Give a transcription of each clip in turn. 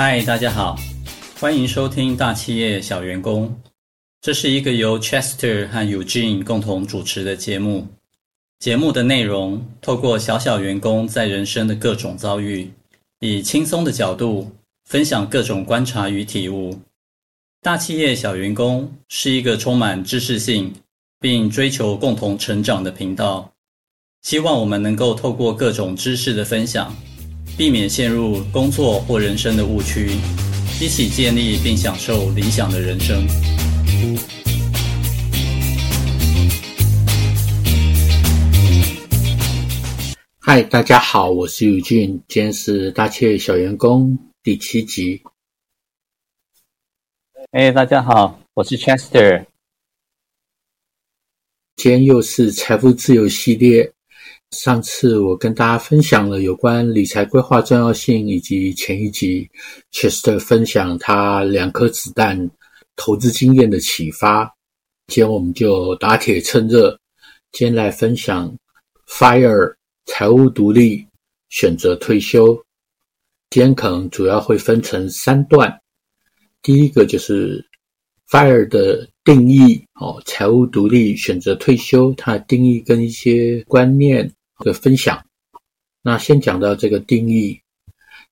嗨，大家好，欢迎收听大企业小员工。这是一个由 Chester 和 Eugene 共同主持的节目。节目的内容透过小小员工在人生的各种遭遇，以轻松的角度分享各种观察与体悟。大企业小员工是一个充满知识性并追求共同成长的频道。希望我们能够透过各种知识的分享，避免陷入工作或人生的误区，一起建立并享受理想的人生。嗨，大家好，我是宇俊，今天是大企业小员工第七集。哎，大家好，我是 Chester，今天又是财富自由系列。上次我跟大家分享了有关理财规划重要性，以及前一集 Chester 分享他两颗子弹投资经验的启发。今天我们就打铁趁热，今天来分享 FIRE 财务独立，选择退休。今天可能主要会分成三段，第一个就是 FIRE 的定义哦，财务独立，选择退休，它的定义跟一些观念。的分享，那先讲到这个定义。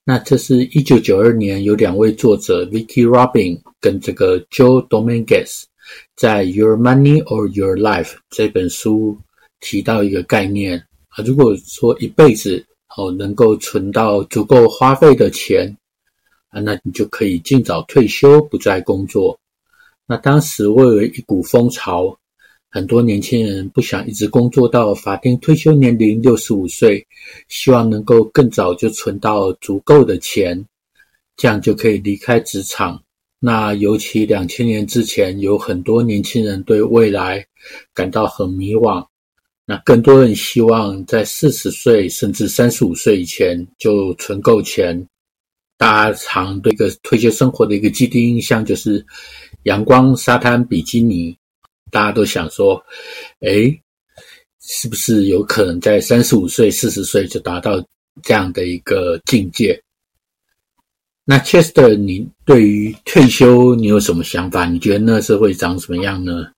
那这是一九九二年有两位作者 Vicky Robin 跟这个 Joe Dominguez 在 Your Money or Your Life 这本书提到一个概念啊，如果说一辈子哦能够存到足够花费的钱啊，那你就可以尽早退休，不再工作。那当时为了一股风潮。很多年轻人不想一直工作到法定退休年龄六十五岁，希望能够更早就存到足够的钱，这样就可以离开职场。那尤其两千年之前，有很多年轻人对未来感到很迷惘。那更多人希望在四十岁甚至三十五岁以前就存够钱。大家常对一个退休生活的一个既定印象就是阳光、沙滩、比基尼。大家都想说，诶，是不是有可能在三十五岁、四十岁就达到这样的一个境界？那 Chester，你对于退休你有什么想法？你觉得那是会长什么样呢？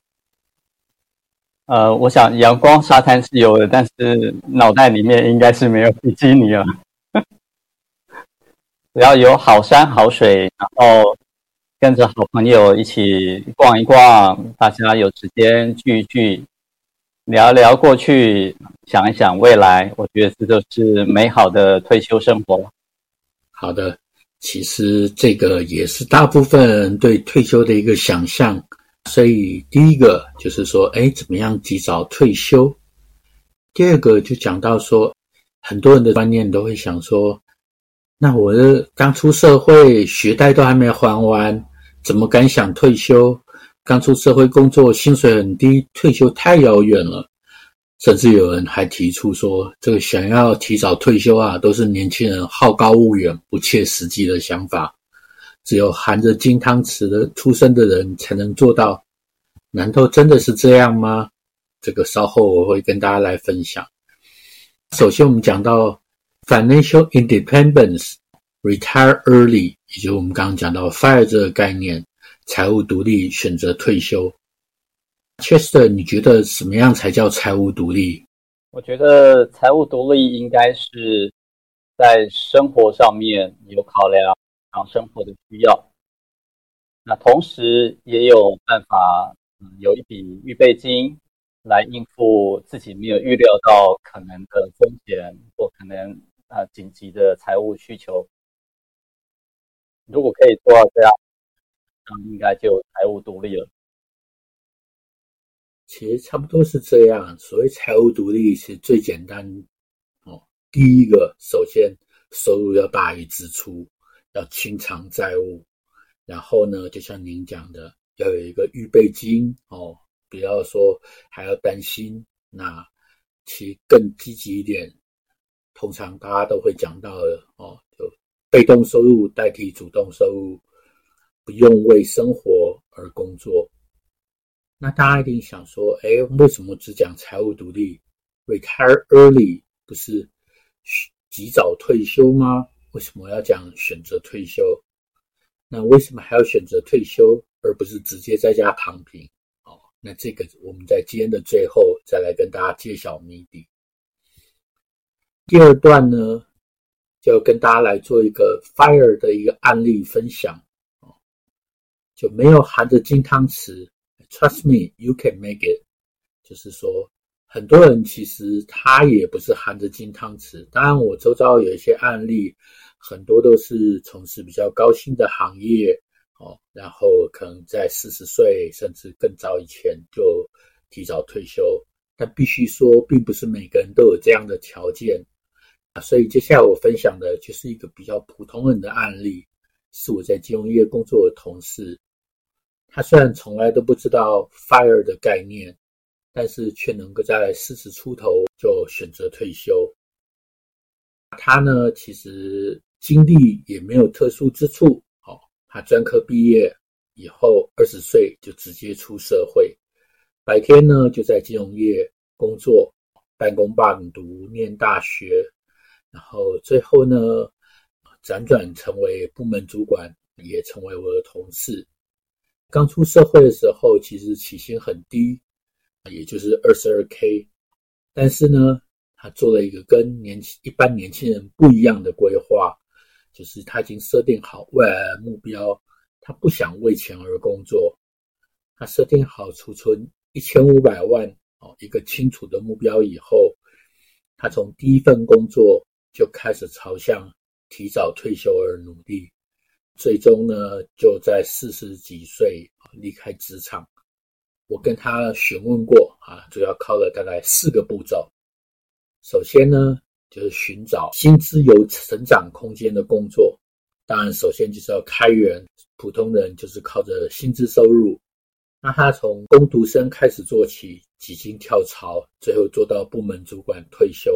呃，我想阳光沙滩是有的，但是脑袋里面应该是没有比基尼了。只要有好山好水，然后。跟着好朋友一起逛一逛，大家有时间聚一聚，聊聊过去，想一想未来，我觉得这都是美好的退休生活。好的，其实这个也是大部分人对退休的一个想象。所以第一个就是说，哎，怎么样及早退休？第二个就讲到说，很多人的观念都会想说，那我的刚出社会，学贷都还没还完。怎么敢想退休？刚出社会工作，薪水很低，退休太遥远了。甚至有人还提出说，这个想要提早退休啊，都是年轻人好高骛远、不切实际的想法。只有含着金汤匙的出生的人才能做到。难道真的是这样吗？这个稍后我会跟大家来分享。首先，我们讲到 financial independence。Retire early，也就我们刚刚讲到 FIRE 这个概念，财务独立，选择退休。Chester，你觉得什么样才叫财务独立？我觉得财务独立应该是在生活上面有考量，然后生活的需要。那同时也有办法，嗯，有一笔预备金来应付自己没有预料到可能的风险或可能啊紧急的财务需求。如果可以做到这样，那应该就财务独立了。其实差不多是这样。所谓财务独立是最简单哦。第一个，首先收入要大于支出，要清偿债务。然后呢，就像您讲的，要有一个预备金哦，不要说还要担心。那其实更积极一点，通常大家都会讲到的哦，就被动收入代替主动收入，不用为生活而工作。那大家一定想说，哎，为什么只讲财务独立？Retire early 不是及早退休吗？为什么要讲选择退休？那为什么还要选择退休，而不是直接在家躺平？哦，那这个我们在今天的最后再来跟大家揭晓谜底。第二段呢，就跟大家来做一个 FIRE 的一个案例分享。哦，就没有含着金汤匙。Trust me, you can make it。就是说，很多人其实他也不是含着金汤匙。当然，我周遭有一些案例，很多都是从事比较高薪的行业哦，然后可能在四十岁甚至更早以前就提早退休。但必须说，并不是每个人都有这样的条件。所以接下来我分享的就是一个比较普通人的案例，是我在金融业工作的同事。他虽然从来都不知道 FIRE 的概念，但是却能够在四十出头就选择退休。他呢，其实经历也没有特殊之处。哦，他专科毕业以后，二十岁就直接出社会，白天呢就在金融业工作，半工半读念大学，然后最后呢辗转成为部门主管，也成为我的同事。刚出社会的时候，其实起薪很低，也就是二十二 K。但是呢，他做了一个跟年轻一般年轻人不一样的规划，就是他已经设定好未来的目标，他不想为钱而工作。他设定好储存一千五百万哦，一个清楚的目标以后，他从第一份工作就开始朝向提早退休而努力。最终呢，就在四十几岁离开职场。我跟他询问过啊，主要靠了大概四个步骤。首先呢，就是寻找薪资有成长空间的工作。当然，首先就是要开源。普通人就是靠着薪资收入。那他从工读生开始做起，几经跳槽，最后做到部门主管退休。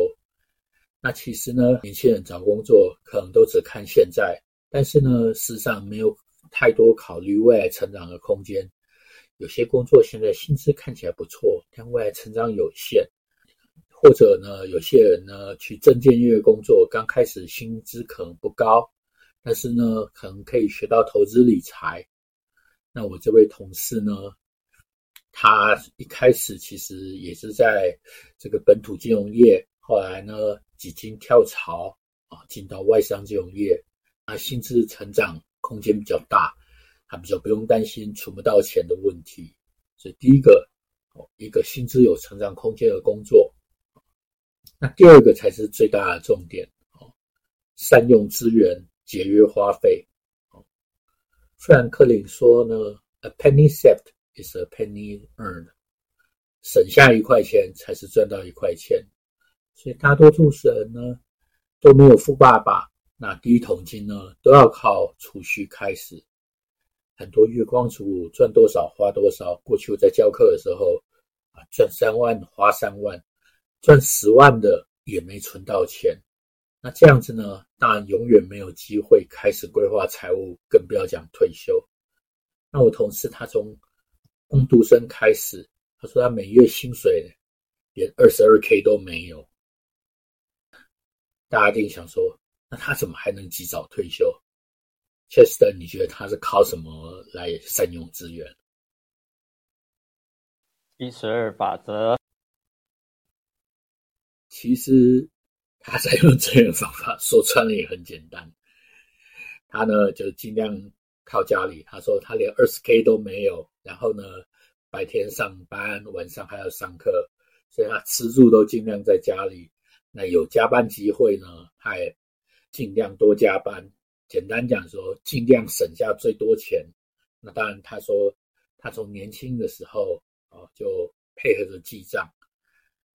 那其实呢，年轻人找工作可能都只看现在。但是呢，事实上没有太多考虑未来成长的空间。有些工作现在薪资看起来不错，但未来成长有限。或者呢，有些人呢去证券业工作，刚开始薪资可能不高，但是呢，可能可以学到投资理财。那我这位同事呢，他一开始其实也是在这个本土金融业，后来呢几经跳槽啊，进到外商金融业。那薪资成长空间比较大，还比较不用担心存不到钱的问题。所以第一个，哦，一个薪资有成长空间的工作。那第二个才是最大的重点哦，善用资源，节约花费。哦，富兰克林说呢，A penny saved is a penny earned，省下一块钱才是赚到一块钱。所以大多数人呢都没有富爸爸。那第一桶金呢，都要靠储蓄开始。很多月光族赚多少花多少。过去我在教课的时候，啊，赚三万花三万，赚十万的也没存到钱。那这样子呢，当然永远没有机会开始规划财务，更不要讲退休。那我同事他从工读生开始，他说他每月薪水连二十二 K 都没有。大家一定想说。那他怎么还能及早退休？Chester，你觉得他是靠什么来善用资源？七十二法则。其实他在用资源方法，说穿了也很简单。他呢就尽量靠家里。他说他连二十 K 都没有，然后呢白天上班，晚上还要上课，所以他吃住都尽量在家里。那有加班机会呢，他也。尽量多加班，简单讲说，尽量省下最多钱。那当然，他说他从年轻的时候啊，就配合着记账。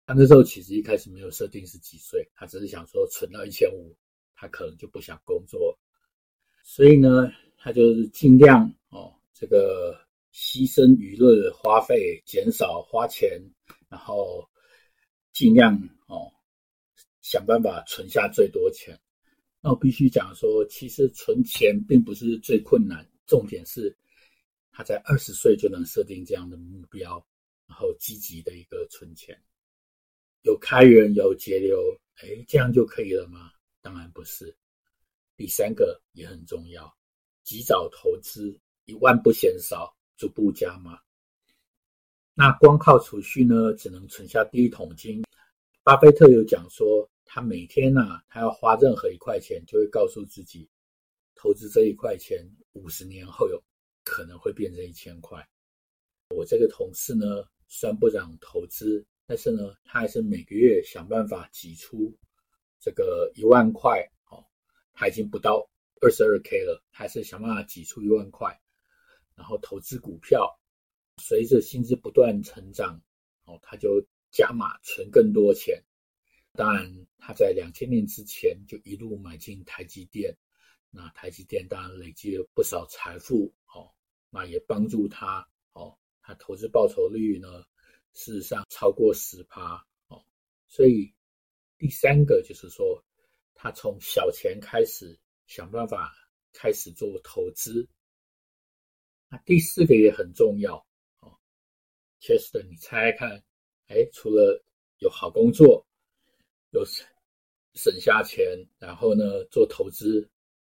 他那时候其实一开始没有设定是几岁，他只是想说存到一千五，他可能就不想工作，所以呢，他就是尽量哦，这个牺牲娱乐的花费，减少花钱，然后尽量想办法存下最多钱。那我必须讲说，其实存钱并不是最困难，重点是他在二十岁就能设定这样的目标，然后积极的一个存钱。有开源有节流，哎，这样就可以了吗？当然不是。第三个也很重要，及早投资，一万不嫌少，逐步加码。那光靠储蓄呢，只能存下第一桶金。巴菲特有讲说，他每天啊，他要花任何一块钱，就会告诉自己，投资这一块钱，五十年后有可能会变成一千块。我这个同事呢，虽然不想投资。但是呢，他还是每个月想办法挤出这个一万块哦，他已经不到二十二 K 了，他还是想办法挤出一万块，然后投资股票，随着薪资不断成长，哦，他就加码存更多钱。当然，他在两千年之前就一路买进台积电，那台积电当然累积了不少财富哦，那也帮助他哦，他投资报酬率呢，事实上超过十趴哦，所以第三个就是说，他从小钱开始想办法开始做投资。那第四个也很重要哦，Chester，你猜猜看，哎，除了有好工作，有省下钱，然后呢做投资，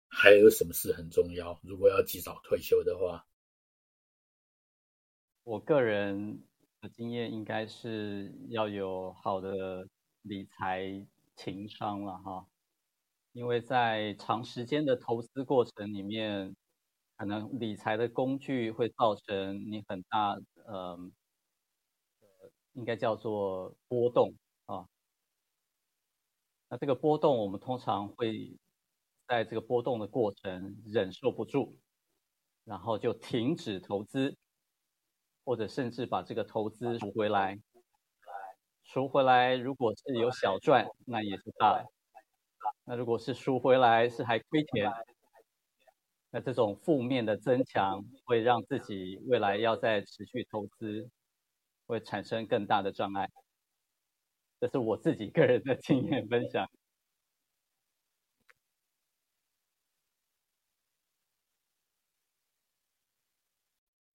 还有什么事很重要？如果要及早退休的话，我个人。的经验应该是要有好的理财情商了哈，因为在长时间的投资过程里面，可能理财的工具会造成你很大呃，应该叫做波动啊。那这个波动，我们通常会在这个波动的过程忍受不住，然后就停止投资。或者甚至把这个投资赎回来，赎回来如果是有小赚，那也是大；那如果是赎回来是还亏钱，那这种负面的增强会让自己未来要再持续投资，会产生更大的障碍。这是我自己个人的经验分享。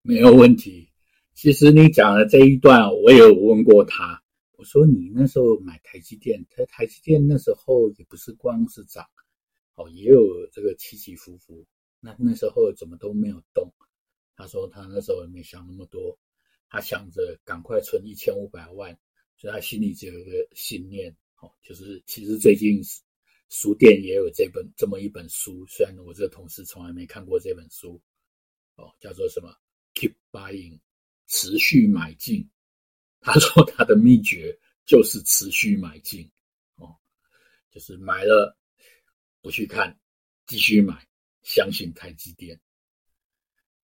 没有问题。其实你讲的这一段，我有问过他。我说你那时候买台积电，台台积电那时候也不是光是涨，哦，也有这个起起伏伏。那那时候怎么都没有动？他说他那时候也没想那么多，他想着赶快存一千五百万，所以他心里只有一个信念，哦，就是其实最近书店也有这本这么一本书，虽然我这个同事从来没看过这本书，哦，叫做什么？Keep Buying。持续买进，他说他的秘诀就是持续买进，哦，就是买了不去看，继续买，相信台积电。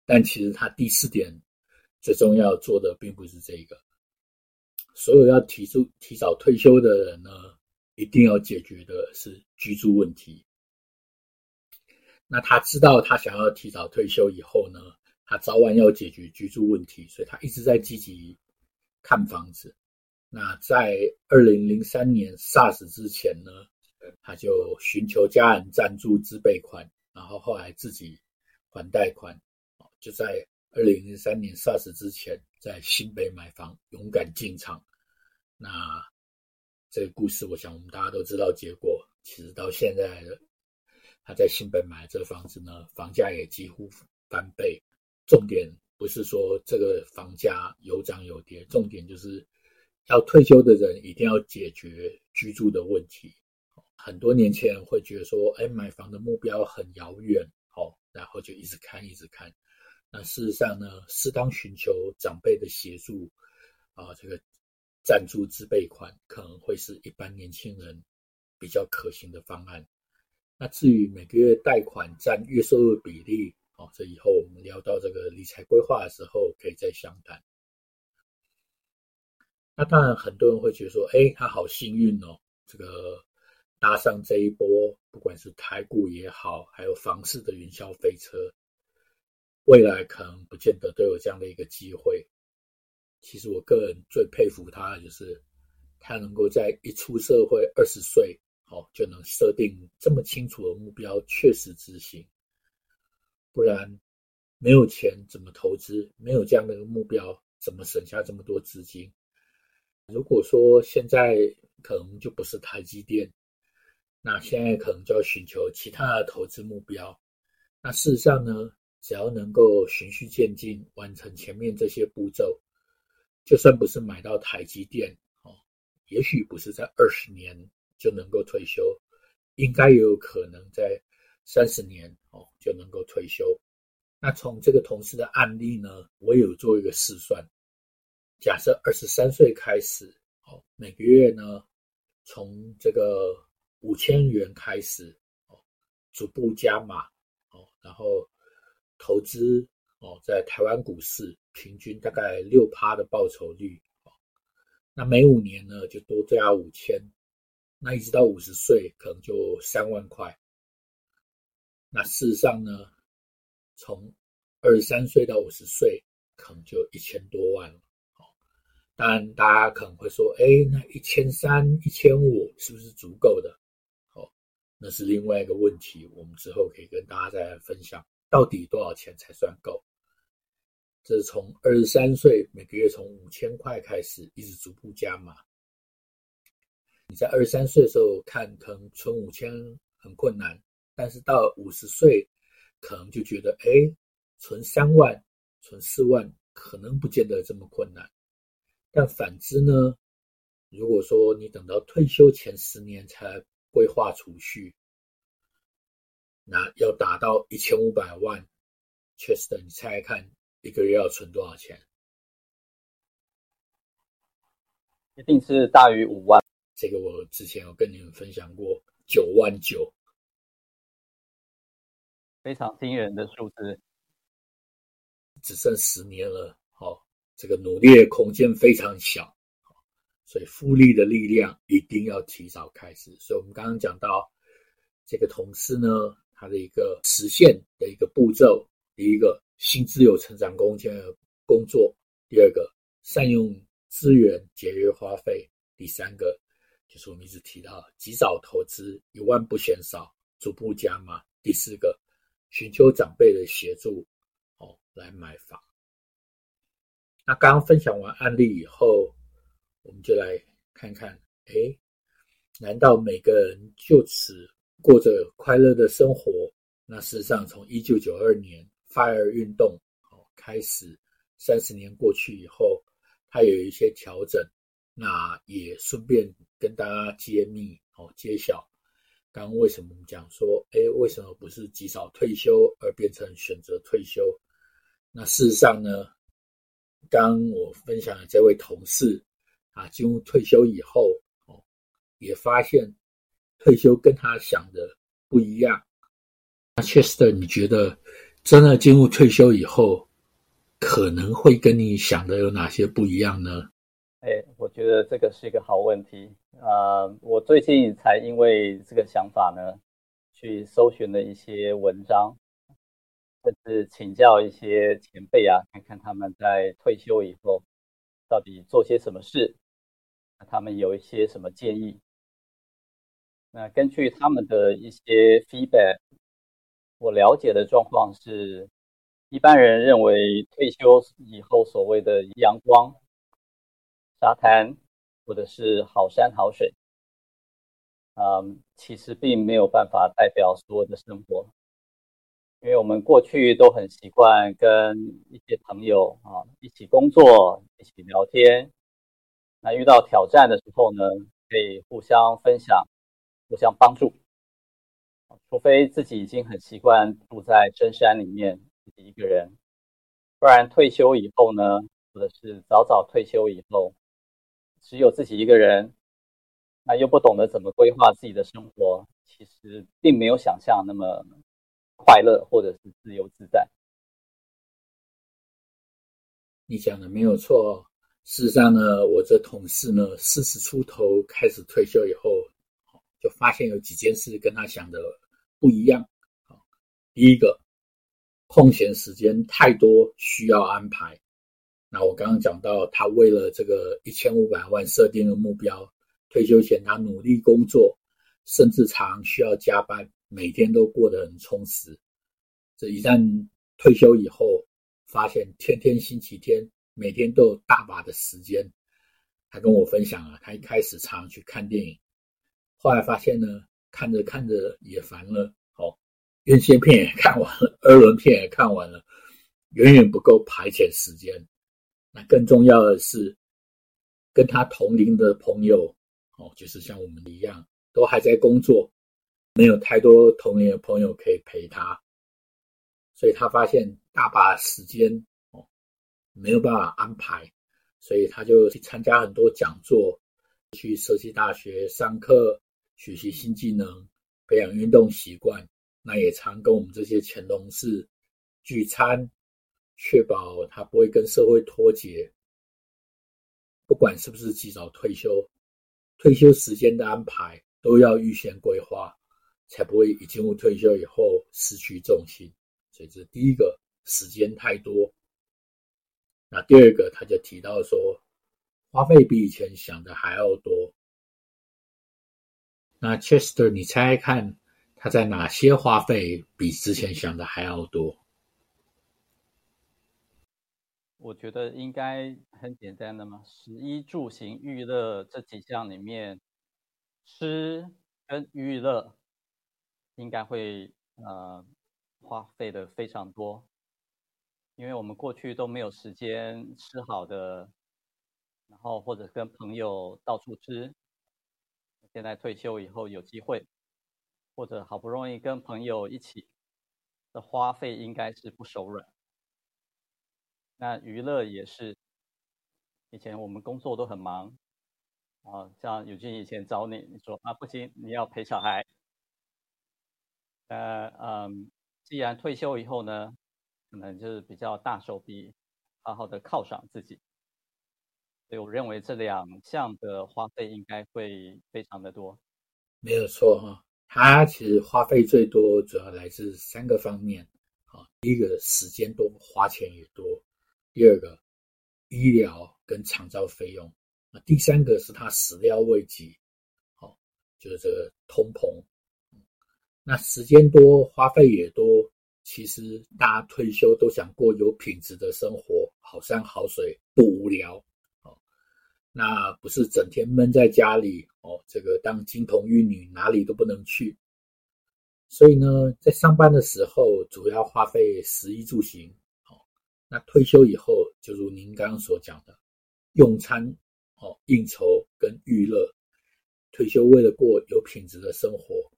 但其实他第四点最重要做的并不是这个，所有要提出提早退休的人呢，一定要解决的是居住问题。那他知道他想要提早退休以后呢，他早晚要解决居住问题，所以他一直在积极看房子。那在二零零三年 SARS 之前呢，他就寻求家人赞助自备款，然后后来自己还贷款。就在二零零三年 SARS 之前，在新北买房，勇敢进场。那这个故事，我想我们大家都知道结果。其实到现在他在新北买这个房子呢，房价也几乎翻倍。重点不是说这个房价有涨有跌，重点就是要退休的人一定要解决居住的问题。很多年轻人会觉得说，哎，买房的目标很遥远，哦，然后就一直看，一直看。那事实上呢，适当寻求长辈的协助，啊，这个赞助自备款可能会是一般年轻人比较可行的方案。那至于每个月贷款占月收入比例，哦，这以后我们聊到这个理财规划的时候，可以再详谈。那当然，很多人会觉得说，哎，他好幸运哦，这个搭上这一波，不管是台股也好，还有房市的云霄飞车，未来可能不见得都有这样的一个机会。其实我个人最佩服他的就是，他能够在一出社会二十岁，哦，就能设定这么清楚的目标，确实执行。不然没有钱怎么投资？没有这样的一个目标，怎么省下这么多资金？如果说现在可能就不是台积电，那现在可能就要寻求其他的投资目标。那事实上呢，只要能够循序渐进，完成前面这些步骤。就算不是买到台积电哦，也许不是在二十年就能够退休，应该也有可能在三十年哦就能够退休。那从这个同事的案例呢，我有做一个试算，假设二十三岁开始哦，每个月呢从这个五千元开始哦，逐步加码哦，然后投资。哦，在台湾股市平均大概六趴的报酬率，哦，那每五年呢就多加五千，那一直到五十岁可能就三万块。那事实上呢，从二十三岁到五十岁可能就一千多万了。哦，当然大家可能会说，哎，那一千三、一千五是不是足够的？哦，那是另外一个问题，我们之后可以跟大家再分享，到底多少钱才算够。这是从二十三岁每个月从五千块开始，一直逐步加码。你在二十三岁的时候看，可能存五千很困难，但是到五十岁，可能就觉得，哎，存三万、存四万，可能不见得这么困难。但反之呢，如果说你等到退休前十年才规划储蓄，那要达到一千五百万，确实的，你猜猜看。一个月要存多少钱？一定是大于五万。这个我之前有跟你们分享过，九万九，非常惊人的数字。只剩十年了，好，这个努力的空间非常小，所以复利的力量一定要提早开始。所以我们刚刚讲到这个同事呢，他的一个实现的一个步骤，第一个。新自由成长空间的工作，第二个善用资源节约花费，第三个就是我们一直提到及早投资，一万不嫌少，逐步加码。第四个寻求长辈的协助，哦，来买房。那刚刚分享完案例以后，我们就来看看，诶，难道每个人就此过着快乐的生活？那事实上，从一九九二年。FIRE 运动哦，开始三十年过去以后，它有一些调整。那也顺便跟大家揭秘哦，揭晓刚刚为什么我们讲说，哎，为什么不是及早退休，而变成选择退休？那事实上呢，刚我分享的这位同事啊，进入退休以后哦，也发现退休跟他想的不一样。那 Chester，你觉得？真的进入退休以后，可能会跟你想的有哪些不一样呢？哎，我觉得这个是一个好问题，呃！我最近才因为这个想法呢，去搜寻了一些文章，甚至请教一些前辈啊，看看他们在退休以后到底做些什么事，他们有一些什么建议。那根据他们的一些 feedback。我了解的状况是，一般人认为退休以后所谓的阳光、沙滩或者是好山好水，嗯，其实并没有办法代表所有的生活，因为我们过去都很习惯跟一些朋友啊一起工作、一起聊天，那遇到挑战的时候呢，可以互相分享、互相帮助。除非自己已经很习惯住在深山里面自己一个人，不然退休以后呢，或者是早早退休以后，只有自己一个人，那又不懂得怎么规划自己的生活，其实并没有想象那么快乐或者是自由自在。你讲的没有错，事实上呢，我这同事呢，四十出头开始退休以后，就发现有几件事跟他想的不一样。第一个，空闲时间太多，需要安排。那我刚刚讲到，他为了这个一千五百万设定的目标，退休前他努力工作，甚至常需要加班，每天都过得很充实。这一旦退休以后，发现天天星期天，每天都有大把的时间。他跟我分享啊，他一开始常去看电影，后来发现呢，看着看着也烦了。哦，院线片也看完了，二轮片也看完了，远远不够排遣时间。那更重要的是，跟他同龄的朋友，哦，就是像我们一样，都还在工作，没有太多同龄的朋友可以陪他，所以他发现大把时间哦，没有办法安排，所以他就去参加很多讲座，去设计大学上课，学习新技能，培养运动习惯。那也常跟我们这些前同事聚餐。确保他不会跟社会脱节，不管是不是及早退休，退休时间的安排都要预先规划，才不会一进入退休以后失去重心。所以这第一个，时间太多。那第二个，他就提到说，花费比以前想的还要多。那 Chester，你猜猜看，他在哪些花费比之前想的还要多？我觉得应该很简单的嘛，食衣住行娱乐这几项里面，吃跟娱乐应该会呃花费的非常多，因为我们过去都没有时间吃好的，然后或者跟朋友到处吃，现在退休以后有机会，或者好不容易跟朋友一起的花费应该是不手软。那娱乐也是，以前我们工作都很忙，啊，像尤金以前找你，你说啊不行，你要陪小孩。呃嗯，既然退休以后呢，可能就是比较大手笔，好好的犒赏自己。所以我认为这两项的花费应该会非常的多。没有错哈，他其实花费最多主要来自三个方面啊，第一个时间多，花钱也多。第二个，医疗跟长照费用，那第三个是他始料未及，好，就是这个通膨。那时间多，花费也多，其实大家退休都想过有品质的生活，好山好水不无聊，那不是整天闷在家里哦，这个当金童玉女哪里都不能去。所以呢，在上班的时候，主要花费食衣住行哦。那退休以后，就如您刚刚所讲的，用餐、哦应酬跟娱乐，退休为了过有品质的生活，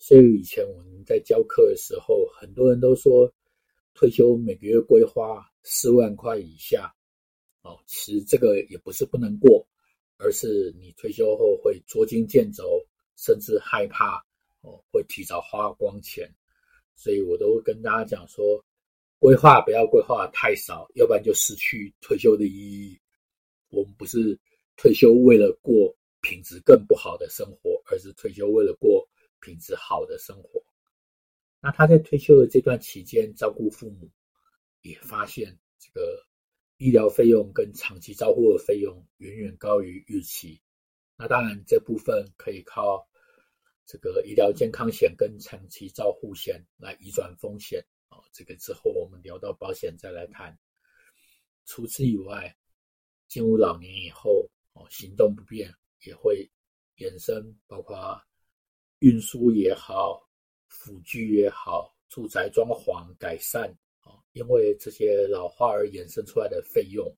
所以以前我们在教课的时候，很多人都说，退休每个月规划四万块以下，哦，其实这个也不是不能过，而是你退休后会捉襟见肘，甚至害怕哦会提早花光钱，所以我都跟大家讲说。规划不要规划太少，要不然就失去退休的意义。我们不是退休为了过品质更不好的生活，而是退休为了过品质好的生活。那他在退休的这段期间照顾父母，也发现这个医疗费用跟长期照护的费用远远高于预期。那当然这部分可以靠这个医疗健康险跟长期照护险来移转风险。哦，这个之后我们聊到保险再来谈。除此以外，进入老年以后，哦，行动不便也会衍生，包括运输也好、辅具也好、住宅装潢改善，因为这些老化而衍生出来的费用，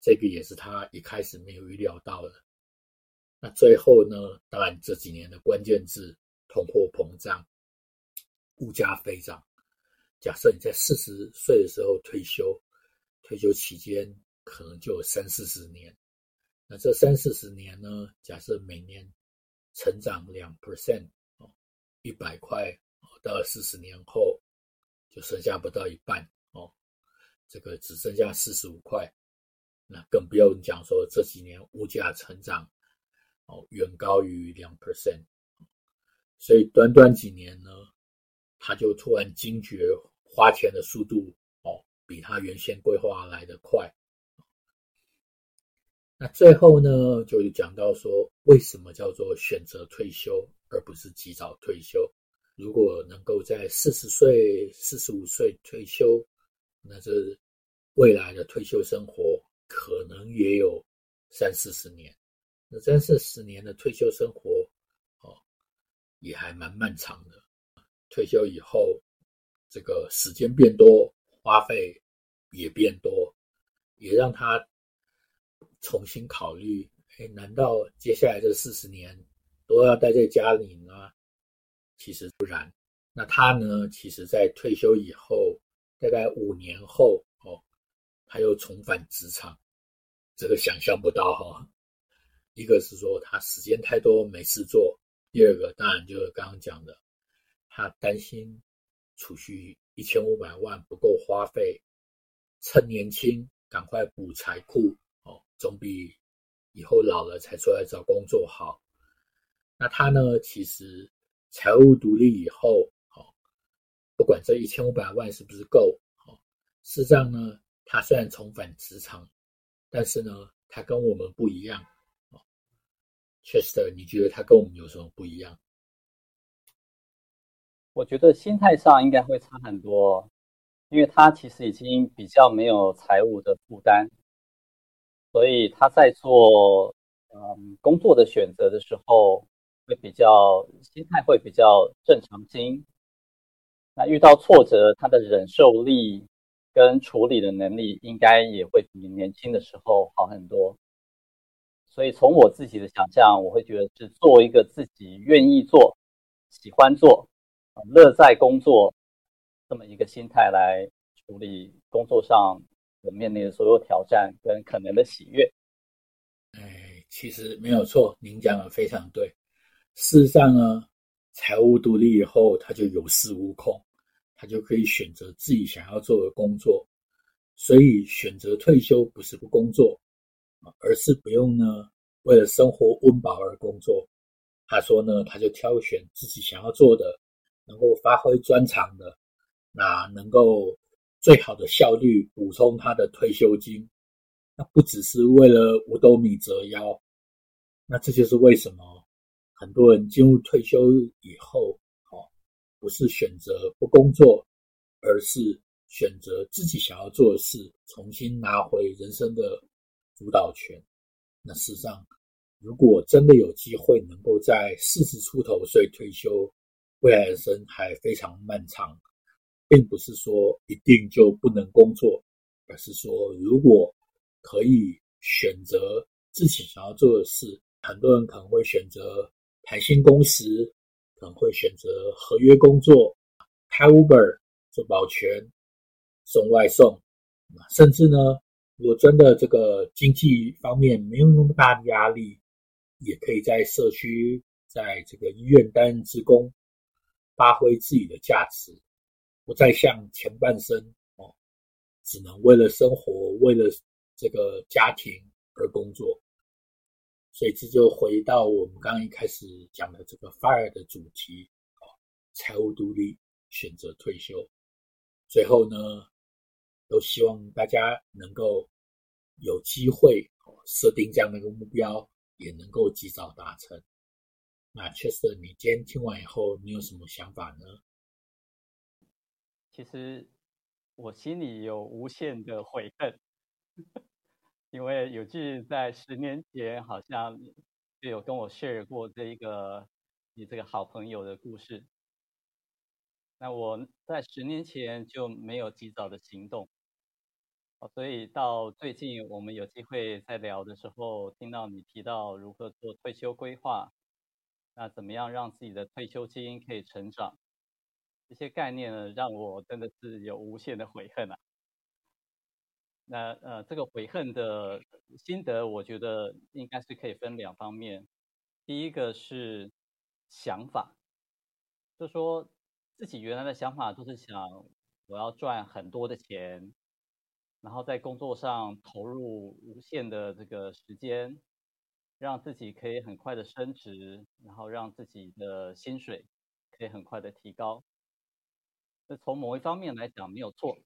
这个也是他一开始没有预料到的。那最后呢，当然这几年的关键字，通货膨胀、物价飞涨。假设你在四十岁的时候退休，退休期间可能就有三四十年。那这三四十年呢？假设每年成长两 percent 哦，一百块，到了四十年后就剩下不到一半哦，这个只剩下四十五块。那更不用讲说这几年物价成长哦远高于两 percent，所以短短几年呢，他就突然惊觉花钱的速度哦比他原先规划来的快。那最后呢，就讲到说，为什么叫做选择退休而不是及早退休？如果能够在四十岁、四十五岁退休，那这未来的退休生活可能也有三四十年。那三四十年的退休生活，哦，也还蛮漫长的。退休以后，这个时间变多，花费也变多，也让他。重新考虑，哎，难道接下来这四十年都要待在家里吗？其实不然。那他呢？其实，在退休以后，大概五年后，哦，他又重返职场，这个想象不到哈、哦。一个是说他时间太多没事做，第二个当然就是刚刚讲的，他担心储蓄一千五百万不够花费，趁年轻赶快补财库哦。总比以后老了才出来找工作好。那他呢？其实财务独立以后，哦，不管这一千五百万是不是够，哦，事实上呢，他虽然重返职场，但是呢，他跟我们不一样。哦确实的你觉得他跟我们有什么不一样？我觉得心态上应该会差很多，因为他其实已经比较没有财务的负担。所以他在做嗯工作的选择的时候，会比较心态会比较正常心。那遇到挫折，他的忍受力跟处理的能力应该也会比年轻的时候好很多。所以从我自己的想象，我会觉得是做一个自己愿意做、喜欢做、乐在工作这么一个心态来处理工作上。我面临的所有挑战跟可能的喜悦，哎，其实没有错，您讲的非常对。事实上呢，财务独立以后，他就有恃无恐，他就可以选择自己想要做的工作。所以选择退休不是不工作，而是不用呢为了生活温饱而工作。他说呢，他就挑选自己想要做的，能够发挥专长的，那能够。最好的效率补充他的退休金，那不只是为了五斗米折腰，那这就是为什么很多人进入退休以后，哦，不是选择不工作，而是选择自己想要做的事，重新拿回人生的主导权。那事实上，如果真的有机会能够在四十出头岁退休，未来人生还非常漫长。并不是说一定就不能工作，而是说如果可以选择自己想要做的事，很多人可能会选择弹性工时，可能会选择合约工作，开 Uber 做保全、送外送，甚至呢，如果真的这个经济方面没有那么大的压力，也可以在社区，在这个医院担任职工，发挥自己的价值。不再像前半生哦，只能为了生活、为了这个家庭而工作，所以这就回到我们刚刚一开始讲的这个 FIRE 的主题哦，财务独立，选择退休。最后呢，都希望大家能够有机会，设定这样的一个目标，也能够及早达成。那确实你今天听完以后，你有什么想法呢？其实我心里有无限的悔恨，因为有句在十年前好像就有跟我 share 过这一个你这个好朋友的故事。那我在十年前就没有及早的行动，所以到最近我们有机会在聊的时候，听到你提到如何做退休规划，那怎么样让自己的退休金可以成长？这些概念呢，让我真的是有无限的悔恨啊。那呃，这个悔恨的心得，我觉得应该是可以分两方面。第一个是想法，就说自己原来的想法都是想我要赚很多的钱，然后在工作上投入无限的这个时间，让自己可以很快的升职，然后让自己的薪水可以很快的提高。这从某一方面来讲没有错，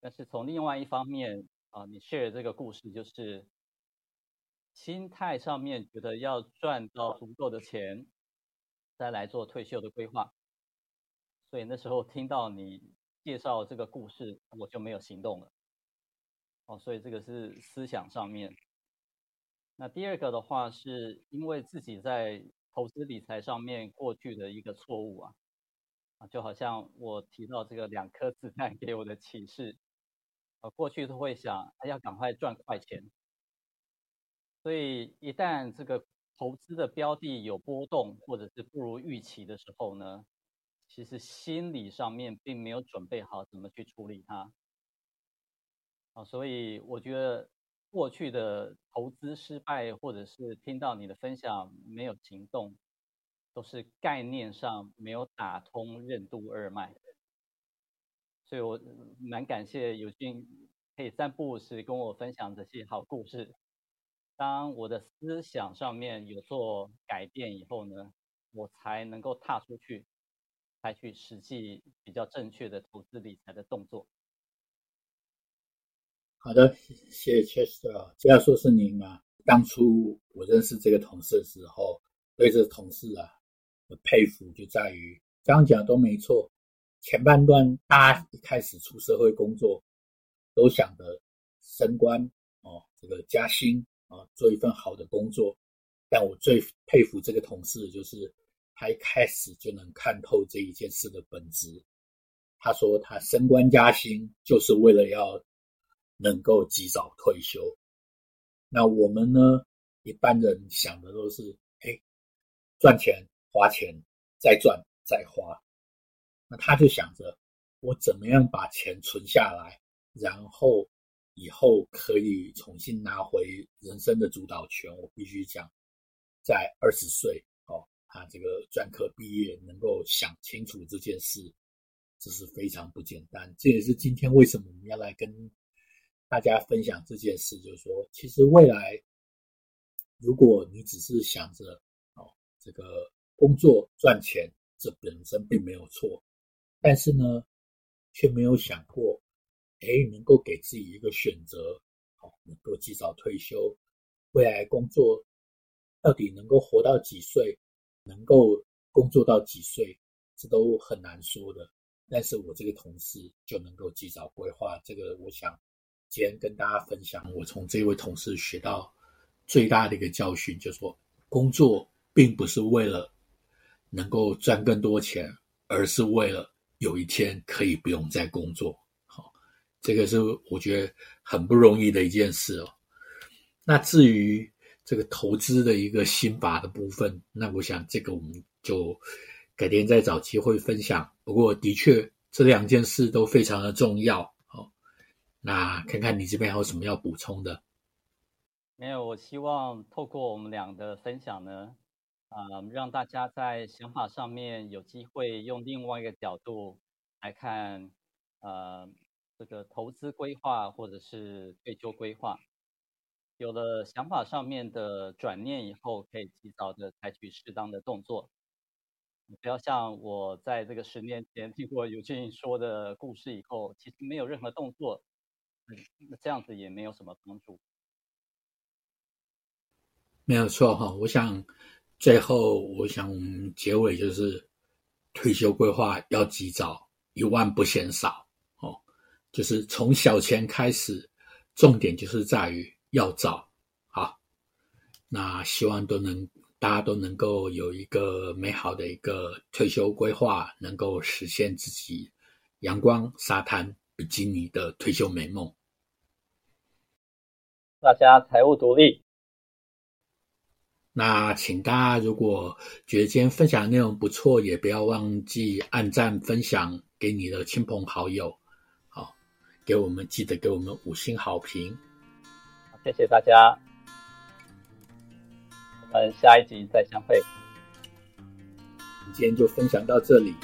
但是从另外一方面啊，你 share 这个故事就是心态上面觉得要赚到足够的钱，再来做退休的规划。所以那时候听到你介绍这个故事，我就没有行动了。哦，所以这个是思想上面。那第二个的话，是因为自己在投资理财上面过去的一个错误啊，啊，就好像我提到这个两颗子弹给我的启示，啊，过去都会想，要赶快赚快钱，所以一旦这个投资的标的有波动或者是不如预期的时候呢，其实心理上面并没有准备好怎么去处理它，啊，所以我觉得。过去的投资失败，或者是听到你的分享没有行动，都是概念上没有打通任督二脉。所以我蛮感谢友俊可以三不五时跟我分享这些好故事。当我的思想上面有做改变以后呢，我才能够踏出去，采取实际比较正确的投资理财的动作。好的，谢谢 Chester。这要说是您啊，当初我认识这个同事的时候，对这个同事啊的佩服就在于，刚刚讲都没错。前半段大家一开始出社会工作，都想着升官哦，这个加薪啊，做一份好的工作。但我最佩服这个同事，就是他一开始就能看透这一件事的本质。他说他升官加薪就是为了要。能够及早退休，那我们呢？一般人想的都是：哎，赚钱、花钱，再赚再花。那他就想着，我怎么样把钱存下来，然后以后可以重新拿回人生的主导权。我必须讲，在二十岁哦，他这个专科毕业，能够想清楚这件事，这是非常不简单。这也是今天为什么我们要来跟。大家分享这件事，就是说，其实未来，如果你只是想着哦，这个工作赚钱，这本身并没有错，但是呢，却没有想过，哎，能够给自己一个选择，好，能够及早退休，未来工作到底能够活到几岁，能够工作到几岁，这都很难说的。但是我这个同事就能够及早规划，这个我想。今天跟大家分享，我从这位同事学到最大的一个教训，就是说，工作并不是为了能够赚更多钱，而是为了有一天可以不用再工作。好，这个是我觉得很不容易的一件事哦。那至于这个投资的一个心法的部分，那我想这个我们就改天再找机会分享。不过，的确这两件事都非常的重要。好那看看你这边还有什么要补充的？没有，我希望透过我们俩的分享呢，啊、让大家在想法上面有机会用另外一个角度来看，呃，这个投资规划或者是退休规划，有了想法上面的转念以后，可以及早的采取适当的动作。不要像我在这个十年前听过友俊说的故事以后，其实没有任何动作。那这样子也没有什么帮助。没有错哈，我想最后我想我们结尾就是退休规划要及早，一万不嫌少哦，就是从小钱开始，重点就是在于要早。好，那希望都能大家都能够有一个美好的一个退休规划，能够实现自己阳光沙滩比基尼的退休美梦。大家财务独立。那请大家如果觉得今天分享的内容不错，也不要忘记按赞分享给你的亲朋好友。好，给我们记得给我们五星好评。谢谢大家，我们下一集再相会。今天就分享到这里。